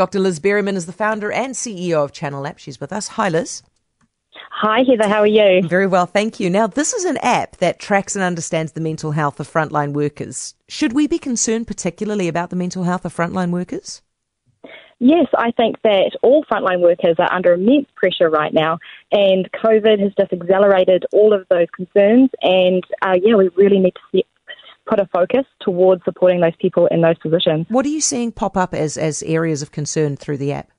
Dr. Liz Berryman is the founder and CEO of Channel App. She's with us. Hi, Liz. Hi, Heather. How are you? Very well, thank you. Now, this is an app that tracks and understands the mental health of frontline workers. Should we be concerned particularly about the mental health of frontline workers? Yes, I think that all frontline workers are under immense pressure right now, and COVID has just accelerated all of those concerns. And uh, yeah, we really need to see, put a focus towards supporting those people in those positions. What are you seeing pop up as, as areas of concern through the app?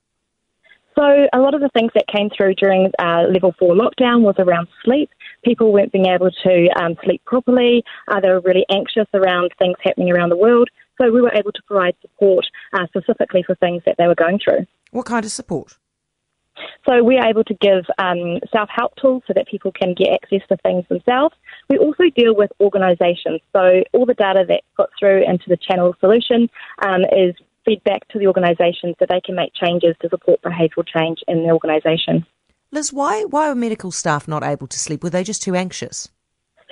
So, a lot of the things that came through during uh, level four lockdown was around sleep. People weren't being able to um, sleep properly. Uh, they were really anxious around things happening around the world. So we were able to provide support uh, specifically for things that they were going through. What kind of support? So we're able to give um, self-help tools so that people can get access to things themselves. We also deal with organisations. So all the data that's put through into the channel solution um, is feedback to the organisation so they can make changes to support behavioural change in the organisation. Liz, why, why were medical staff not able to sleep? Were they just too anxious?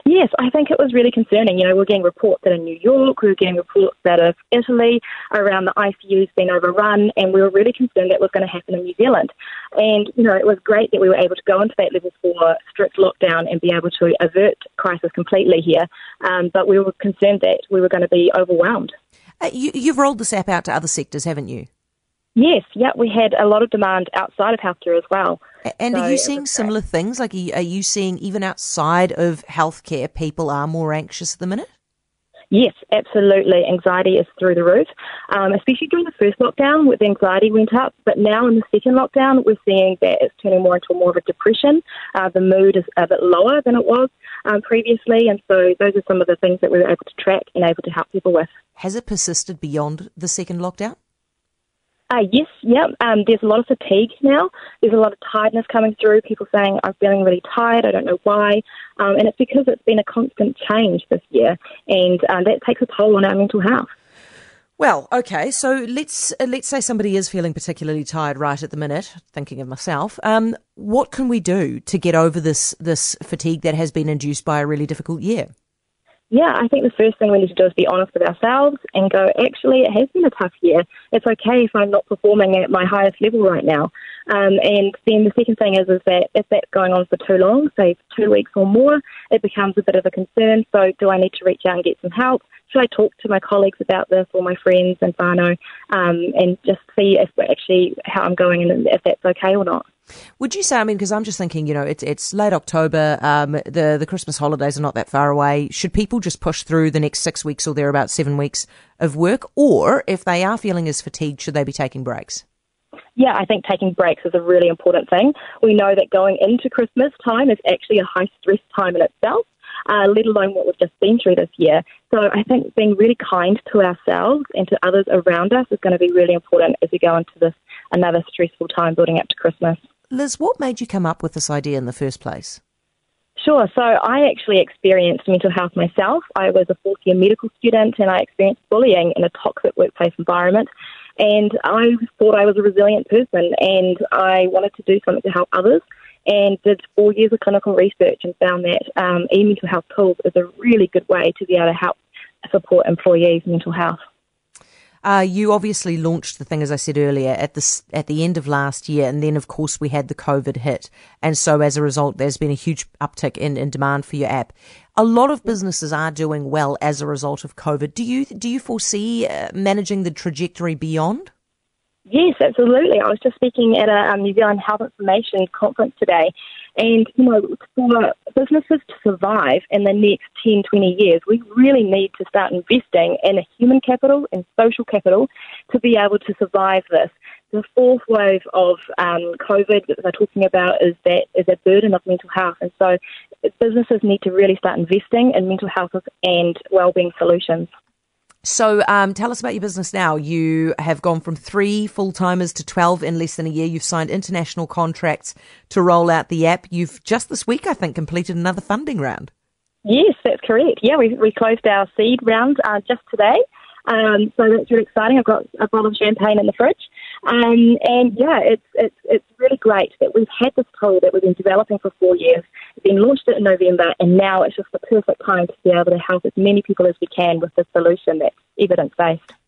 Yes, I think it was really concerning. You know, we're getting reports that in New York, we were getting reports that of Italy around the ICUs being overrun, and we were really concerned that was going to happen in New Zealand. And, you know, it was great that we were able to go into that level four strict lockdown and be able to avert crisis completely here. Um, but we were concerned that we were going to be overwhelmed. Uh, you, you've rolled this app out to other sectors, haven't you? Yes, yeah, we had a lot of demand outside of healthcare as well. And so are you seeing similar things? Like, are you, are you seeing even outside of healthcare, people are more anxious at the minute? Yes, absolutely. Anxiety is through the roof, um, especially during the first lockdown, where the anxiety went up. But now in the second lockdown, we're seeing that it's turning more into more of a depression. Uh, the mood is a bit lower than it was um, previously, and so those are some of the things that we were able to track and able to help people with. Has it persisted beyond the second lockdown? Uh, yes, yeah. Um, there's a lot of fatigue now. There's a lot of tiredness coming through. People saying, I'm feeling really tired. I don't know why. Um, and it's because it's been a constant change this year, and uh, that takes a toll on our mental health. Well, okay, so let's uh, let's say somebody is feeling particularly tired right at the minute. Thinking of myself, um, what can we do to get over this this fatigue that has been induced by a really difficult year? Yeah, I think the first thing we need to do is be honest with ourselves and go, actually, it has been a tough year. It's okay if I'm not performing at my highest level right now. Um, and then the second thing is, is that if that's going on for too long, say two weeks or more, it becomes a bit of a concern. So do I need to reach out and get some help? Should I talk to my colleagues about this or my friends and whānau um, and just see if actually how I'm going and if that's okay or not? Would you say? I mean, because I'm just thinking, you know, it's it's late October. Um, the the Christmas holidays are not that far away. Should people just push through the next six weeks or thereabouts, seven weeks of work, or if they are feeling as fatigued, should they be taking breaks? Yeah, I think taking breaks is a really important thing. We know that going into Christmas time is actually a high stress time in itself. Uh, let alone what we've just been through this year. So I think being really kind to ourselves and to others around us is going to be really important as we go into this another stressful time building up to Christmas. Liz, what made you come up with this idea in the first place? Sure. So I actually experienced mental health myself. I was a fourth year medical student and I experienced bullying in a toxic workplace environment. And I thought I was a resilient person and I wanted to do something to help others and did four years of clinical research and found that um, e-mental health tools is a really good way to be able to help support employees' mental health. Uh, you obviously launched the thing, as I said earlier, at the at the end of last year, and then of course we had the COVID hit, and so as a result, there's been a huge uptick in, in demand for your app. A lot of businesses are doing well as a result of COVID. Do you do you foresee uh, managing the trajectory beyond? Yes, absolutely. I was just speaking at a um, New Zealand Health Information conference today, and, you know, for businesses to survive in the next 10, 20 years, we really need to start investing in human capital and social capital to be able to survive this. The fourth wave of um, COVID that they're talking about is that is a burden of mental health, and so businesses need to really start investing in mental health and wellbeing solutions. So, um, tell us about your business now. You have gone from three full timers to 12 in less than a year. You've signed international contracts to roll out the app. You've just this week, I think, completed another funding round. Yes, that's correct. Yeah, we, we closed our seed round uh, just today. Um, so that's really exciting. I've got a bottle of champagne in the fridge. Um, and yeah, it's, it's, it's really great that we've had this tool that we've been developing for four years, then launched it in November, and now it's just the perfect time to be able to help as many people as we can with this solution that's evidence based.